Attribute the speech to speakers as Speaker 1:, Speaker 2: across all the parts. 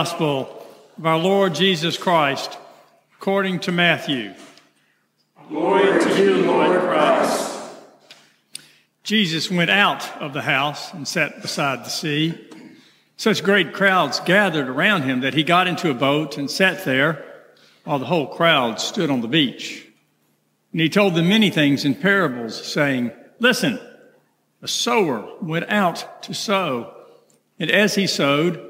Speaker 1: Gospel of our Lord Jesus Christ according to Matthew.
Speaker 2: Glory to you, Lord Christ.
Speaker 1: Jesus went out of the house and sat beside the sea. Such great crowds gathered around him that he got into a boat and sat there while the whole crowd stood on the beach. And he told them many things in parables, saying, Listen, a sower went out to sow. And as he sowed,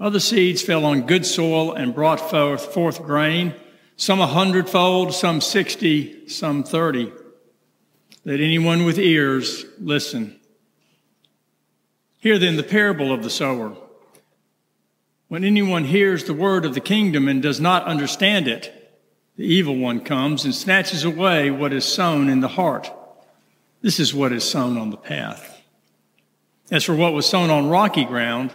Speaker 1: Other seeds fell on good soil and brought forth, forth grain, some a hundredfold, some sixty, some thirty. Let anyone with ears listen. Hear then the parable of the sower. When anyone hears the word of the kingdom and does not understand it, the evil one comes and snatches away what is sown in the heart. This is what is sown on the path. As for what was sown on rocky ground,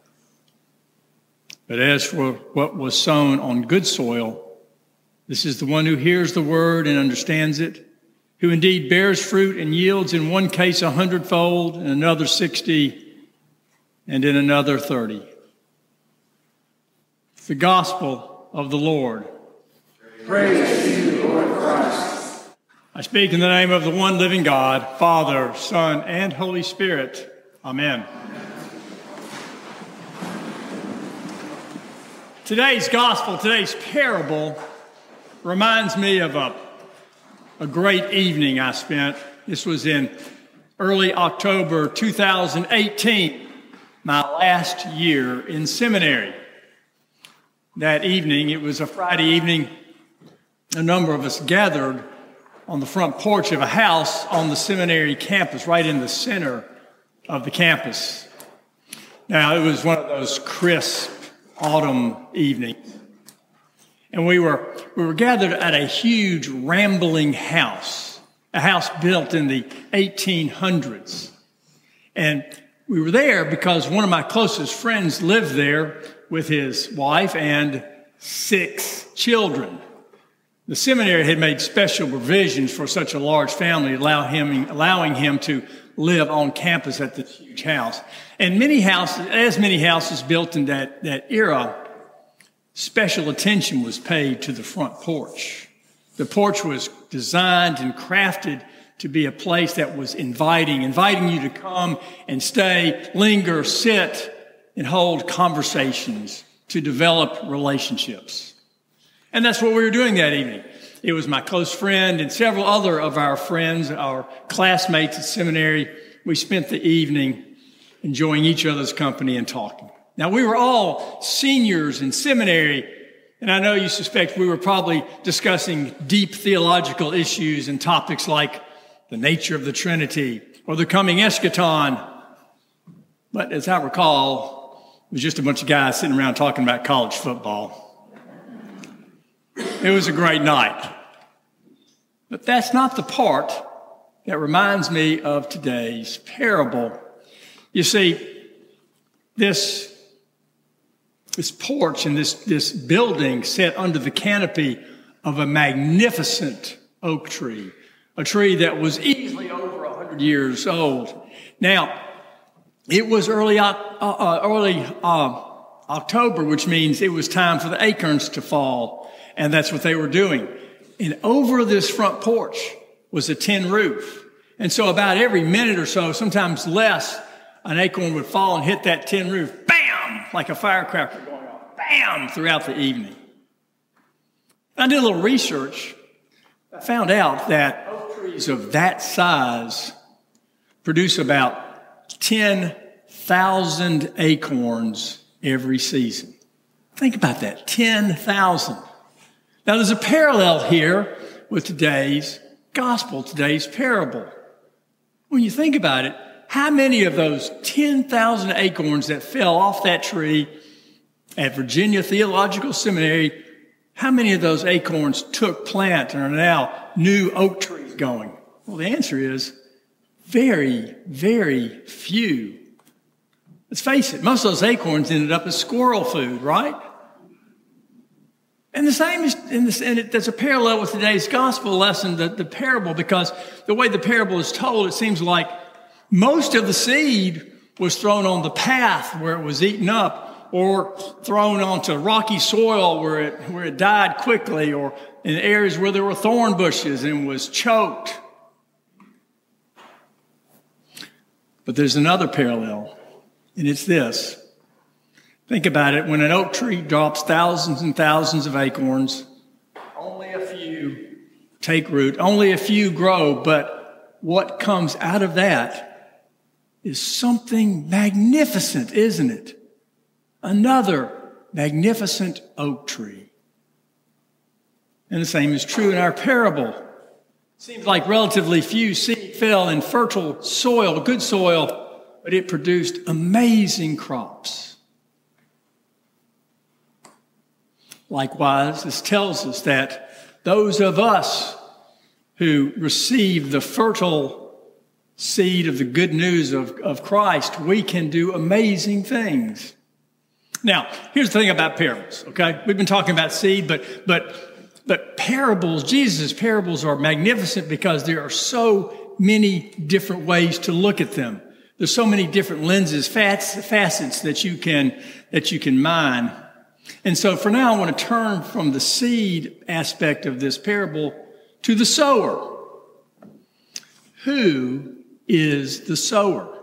Speaker 1: But as for what was sown on good soil, this is the one who hears the word and understands it, who indeed bears fruit and yields in one case a hundredfold, in another sixty, and in another thirty. The gospel of the Lord.
Speaker 2: Praise to you, Lord Christ.
Speaker 1: I speak in the name of the one living God, Father, Son, and Holy Spirit. Amen. Today's gospel, today's parable, reminds me of a, a great evening I spent. This was in early October 2018, my last year in seminary. That evening, it was a Friday evening, a number of us gathered on the front porch of a house on the seminary campus, right in the center of the campus. Now, it was one of those crisp, autumn evening. And we were, we were gathered at a huge rambling house, a house built in the 1800s. And we were there because one of my closest friends lived there with his wife and six children. The seminary had made special provisions for such a large family, allow him, allowing him to live on campus at this huge house. And many houses, as many houses built in that, that era, special attention was paid to the front porch. The porch was designed and crafted to be a place that was inviting, inviting you to come and stay, linger, sit, and hold conversations to develop relationships. And that's what we were doing that evening. It was my close friend and several other of our friends, our classmates at seminary. We spent the evening enjoying each other's company and talking. Now, we were all seniors in seminary, and I know you suspect we were probably discussing deep theological issues and topics like the nature of the Trinity or the coming eschaton. But as I recall, it was just a bunch of guys sitting around talking about college football. It was a great night. But that's not the part that reminds me of today's parable. You see, this, this porch and this, this building set under the canopy of a magnificent oak tree, a tree that was easily over 100 years old. Now, it was early, uh, uh, early uh, October, which means it was time for the acorns to fall and that's what they were doing. And over this front porch was a tin roof. And so about every minute or so, sometimes less, an acorn would fall and hit that tin roof, bam, like a firecracker going off, bam, throughout the evening. I did a little research. I found out that oak trees of that size produce about 10,000 acorns every season. Think about that 10,000. Now, there's a parallel here with today's gospel, today's parable. When you think about it, how many of those 10,000 acorns that fell off that tree at Virginia Theological Seminary, how many of those acorns took plant and are now new oak trees going? Well, the answer is very, very few. Let's face it, most of those acorns ended up as squirrel food, right? And the same is, in this, and it, there's a parallel with today's gospel lesson, the, the parable, because the way the parable is told, it seems like most of the seed was thrown on the path where it was eaten up, or thrown onto rocky soil where it, where it died quickly, or in areas where there were thorn bushes and was choked. But there's another parallel, and it's this. Think about it. When an oak tree drops thousands and thousands of acorns, only a few take root, only a few grow, but what comes out of that is something magnificent, isn't it? Another magnificent oak tree. And the same is true in our parable. Seems like relatively few seed fell in fertile soil, good soil, but it produced amazing crops. Likewise, this tells us that those of us who receive the fertile seed of the good news of, of Christ, we can do amazing things. Now, here's the thing about parables, okay? We've been talking about seed, but, but, but parables, Jesus' parables are magnificent because there are so many different ways to look at them. There's so many different lenses, facets that you can, that you can mine. And so for now, I want to turn from the seed aspect of this parable to the sower. Who is the sower?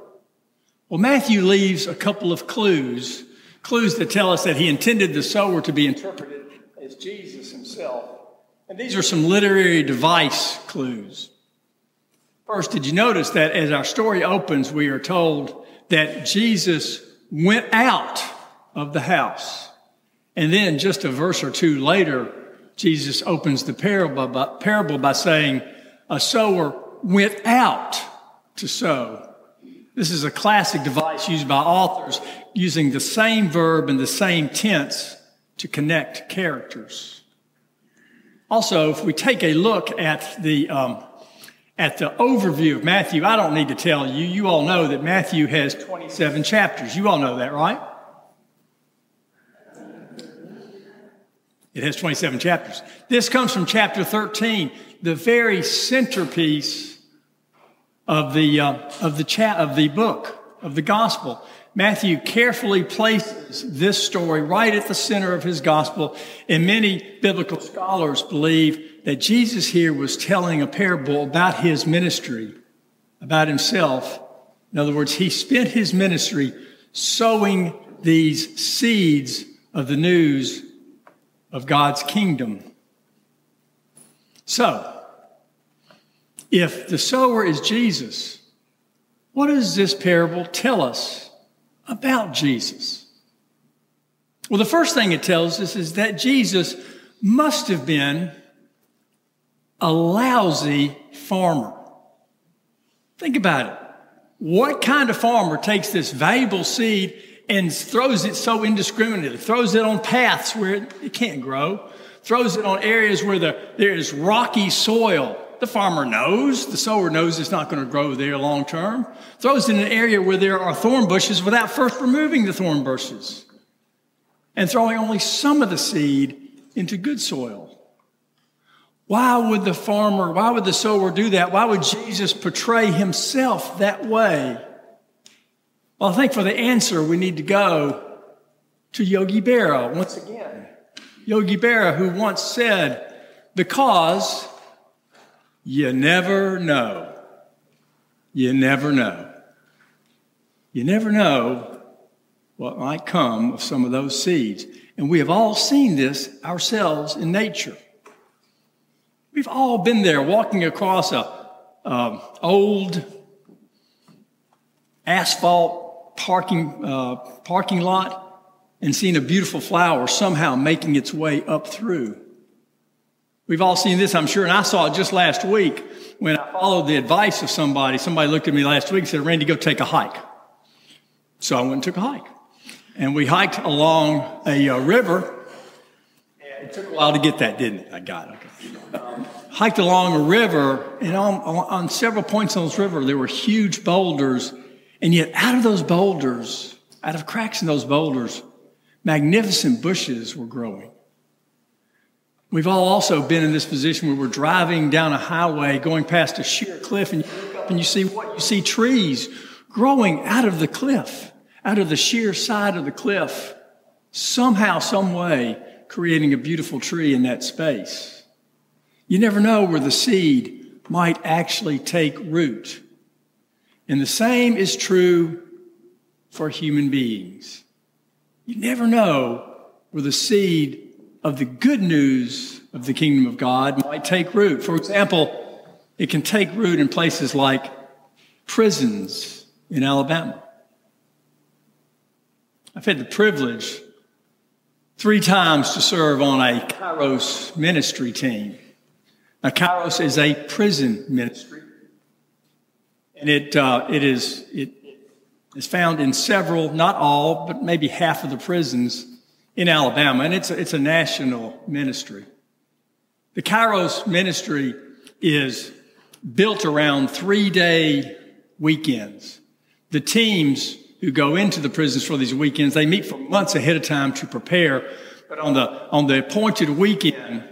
Speaker 1: Well, Matthew leaves a couple of clues, clues that tell us that he intended the sower to be interpreted as Jesus himself. And these are some literary device clues. First, did you notice that as our story opens, we are told that Jesus went out of the house? And then just a verse or two later, Jesus opens the parable by, parable by saying, a sower went out to sow. This is a classic device used by authors using the same verb and the same tense to connect characters. Also, if we take a look at the um, at the overview of Matthew, I don't need to tell you. You all know that Matthew has 27 chapters. You all know that, right? It has 27 chapters. This comes from chapter 13, the very centerpiece of the, uh, of the chat, of the book, of the gospel. Matthew carefully places this story right at the center of his gospel, and many biblical scholars believe that Jesus here was telling a parable about his ministry, about himself. In other words, he spent his ministry sowing these seeds of the news of God's kingdom. So, if the sower is Jesus, what does this parable tell us about Jesus? Well, the first thing it tells us is that Jesus must have been a lousy farmer. Think about it. What kind of farmer takes this valuable seed and throws it so indiscriminately, throws it on paths where it can't grow, throws it on areas where the, there is rocky soil. The farmer knows, the sower knows it's not going to grow there long term. Throws in an area where there are thorn bushes without first removing the thorn bushes. And throwing only some of the seed into good soil. Why would the farmer, why would the sower do that? Why would Jesus portray himself that way? Well, I think for the answer, we need to go to Yogi Berra once again. Yogi Berra, who once said, because you never know. You never know. You never know what might come of some of those seeds. And we have all seen this ourselves in nature. We've all been there walking across a um, old asphalt parking, uh, parking lot and seeing a beautiful flower somehow making its way up through. We've all seen this, I'm sure, and I saw it just last week when I followed the advice of somebody. Somebody looked at me last week and said, Randy, go take a hike. So I went and took a hike. And we hiked along a uh, river. It took a while to get that, didn't it? I got it. Um, hiked along a river, and on, on several points on this river, there were huge boulders. And yet, out of those boulders, out of cracks in those boulders, magnificent bushes were growing. We've all also been in this position where we're driving down a highway, going past a sheer cliff, and you look up and you see what? You see trees growing out of the cliff, out of the sheer side of the cliff, somehow, some way, creating a beautiful tree in that space. You never know where the seed might actually take root. And the same is true for human beings. You never know where the seed of the good news of the kingdom of God might take root. For example, it can take root in places like prisons in Alabama. I've had the privilege three times to serve on a Kairos ministry team. Now, Kairos is a prison ministry, and it, uh, it is it is found in several, not all, but maybe half of the prisons in Alabama, and it's a, it's a national ministry. The Kairos ministry is built around three day weekends. The teams who go into the prisons for these weekends, they meet for months ahead of time to prepare. But on the, on the appointed weekend,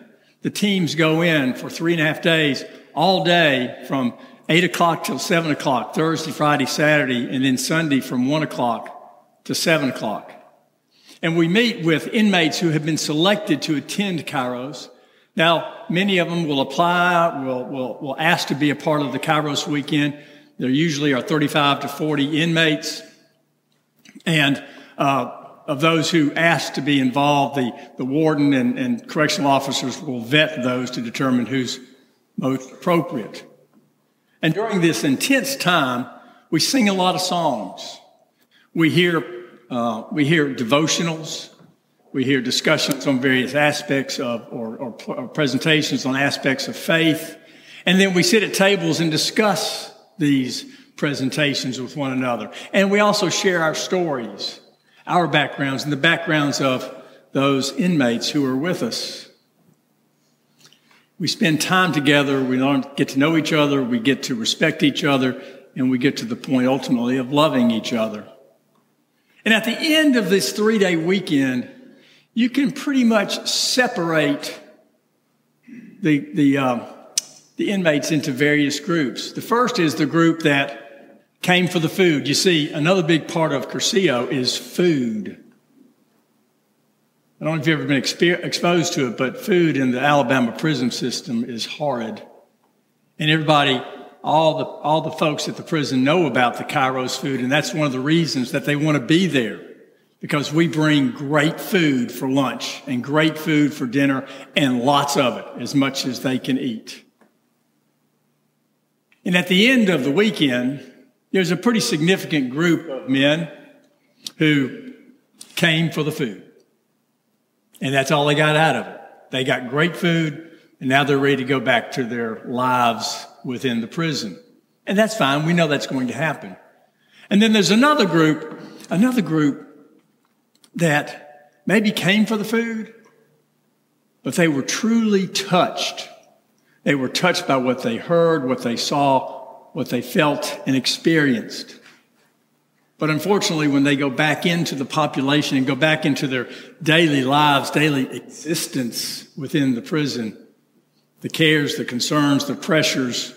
Speaker 1: the teams go in for three and a half days, all day from eight o'clock till seven o'clock, Thursday, Friday, Saturday, and then Sunday from one o'clock to seven o'clock. And we meet with inmates who have been selected to attend Kairos. Now, many of them will apply, will, will, will ask to be a part of the Kairos weekend. There usually are 35 to 40 inmates. And uh, of those who ask to be involved, the, the warden and, and correctional officers will vet those to determine who's most appropriate. And during this intense time, we sing a lot of songs. We hear uh, we hear devotionals. We hear discussions on various aspects of, or, or, or presentations on aspects of faith. And then we sit at tables and discuss these presentations with one another. And we also share our stories, our backgrounds, and the backgrounds of those inmates who are with us. We spend time together. We learn, get to know each other. We get to respect each other. And we get to the point ultimately of loving each other. And at the end of this three day weekend, you can pretty much separate the, the, uh, the inmates into various groups. The first is the group that came for the food. You see, another big part of Cursillo is food. I don't know if you've ever been exper- exposed to it, but food in the Alabama prison system is horrid. And everybody all the, all the folks at the prison know about the Kairos food, and that's one of the reasons that they want to be there because we bring great food for lunch and great food for dinner and lots of it, as much as they can eat. And at the end of the weekend, there's a pretty significant group of men who came for the food. And that's all they got out of it. They got great food, and now they're ready to go back to their lives within the prison. And that's fine. We know that's going to happen. And then there's another group, another group that maybe came for the food, but they were truly touched. They were touched by what they heard, what they saw, what they felt and experienced. But unfortunately, when they go back into the population and go back into their daily lives, daily existence within the prison, the cares, the concerns, the pressures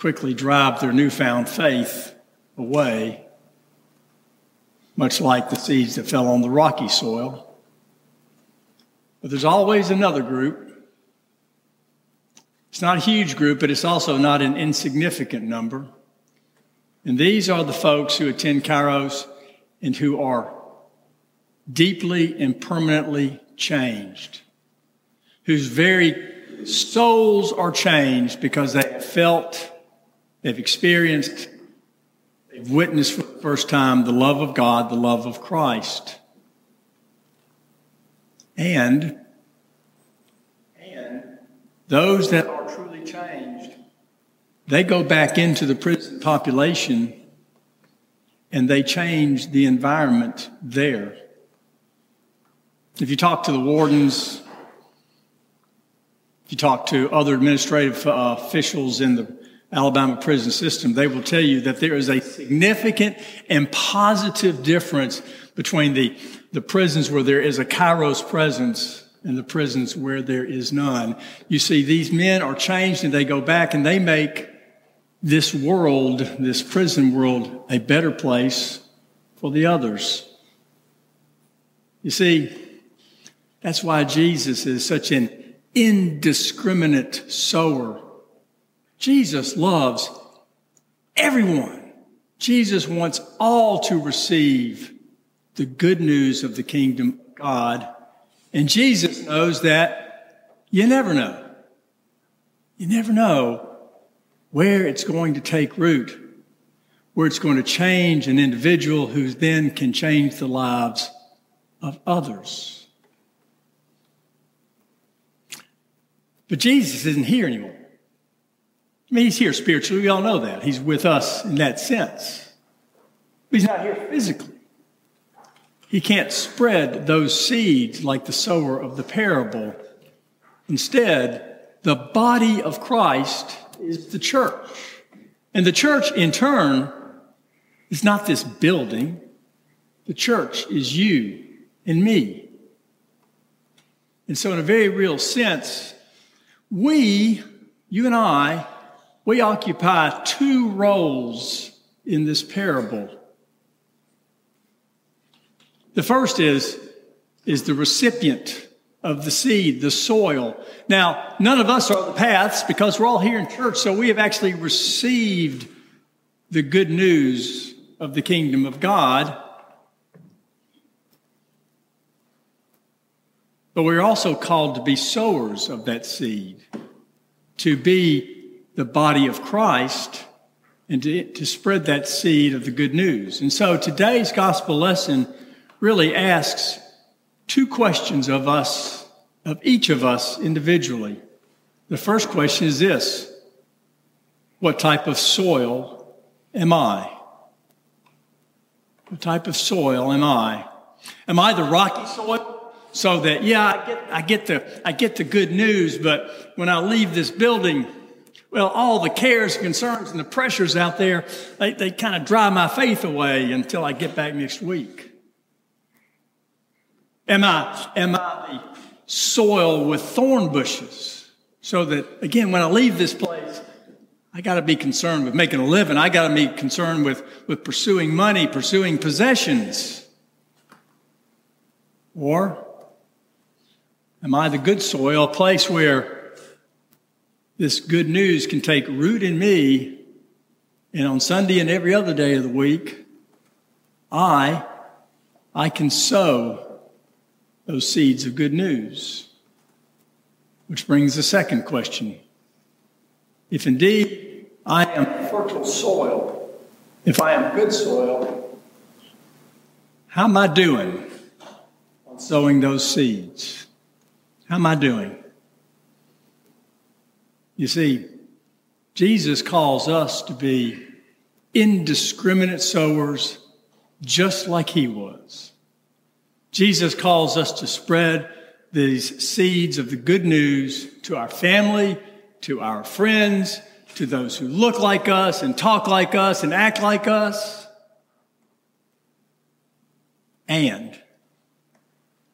Speaker 1: quickly drive their newfound faith away, much like the seeds that fell on the rocky soil. But there's always another group. It's not a huge group, but it's also not an insignificant number. And these are the folks who attend Kairos and who are deeply and permanently changed, whose very souls are changed because they felt, they've experienced, they've witnessed for the first time the love of God, the love of Christ. And, and those that are truly changed, they go back into the prison population and they change the environment there. If you talk to the wardens, if you talk to other administrative uh, officials in the Alabama prison system, they will tell you that there is a significant and positive difference between the, the prisons where there is a Kairos presence and the prisons where there is none. You see, these men are changed and they go back and they make this world, this prison world, a better place for the others. You see, that's why Jesus is such an indiscriminate sower. Jesus loves everyone. Jesus wants all to receive the good news of the kingdom of God. And Jesus knows that you never know. You never know where it's going to take root, where it's going to change an individual who then can change the lives of others. But Jesus isn't here anymore. I mean, he's here spiritually. We all know that. He's with us in that sense. But he's not here physically. He can't spread those seeds like the sower of the parable. Instead, the body of Christ is the church. And the church, in turn, is not this building. The church is you and me. And so, in a very real sense, we, you and I, we occupy two roles in this parable. The first is, is the recipient of the seed, the soil. Now, none of us are the paths because we're all here in church, so we have actually received the good news of the kingdom of God. But we're also called to be sowers of that seed, to be the body of Christ, and to, to spread that seed of the good news. And so today's gospel lesson really asks two questions of us, of each of us individually. The first question is this What type of soil am I? What type of soil am I? Am I the rocky soil? so that yeah I get, I get the I get the good news but when I leave this building well all the cares and concerns and the pressures out there they, they kind of drive my faith away until I get back next week. Am I am I the soil with thorn bushes? So that again when I leave this place I got to be concerned with making a living. I got to be concerned with with pursuing money pursuing possessions. Or Am I the good soil, a place where this good news can take root in me and on Sunday and every other day of the week, I, I can sow those seeds of good news. Which brings the second question. If indeed I am fertile soil, if I am good soil, how am I doing on sowing those seeds? How am I doing? You see, Jesus calls us to be indiscriminate sowers just like he was. Jesus calls us to spread these seeds of the good news to our family, to our friends, to those who look like us and talk like us and act like us. And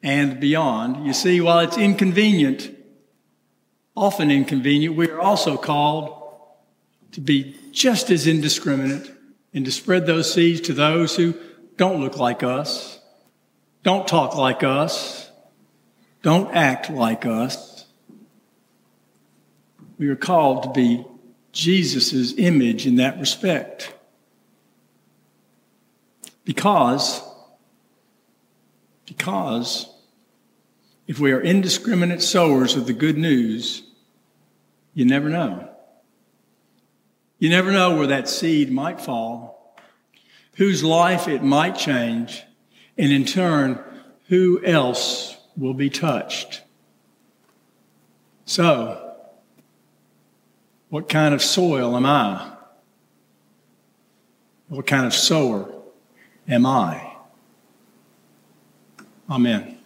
Speaker 1: and beyond. You see, while it's inconvenient, often inconvenient, we are also called to be just as indiscriminate and to spread those seeds to those who don't look like us, don't talk like us, don't act like us. We are called to be Jesus' image in that respect. Because, because if we are indiscriminate sowers of the good news, You never know. You never know where that seed might fall, whose life it might change, and in turn, who else will be touched. So, what kind of soil am I? What kind of sower am I? Amen.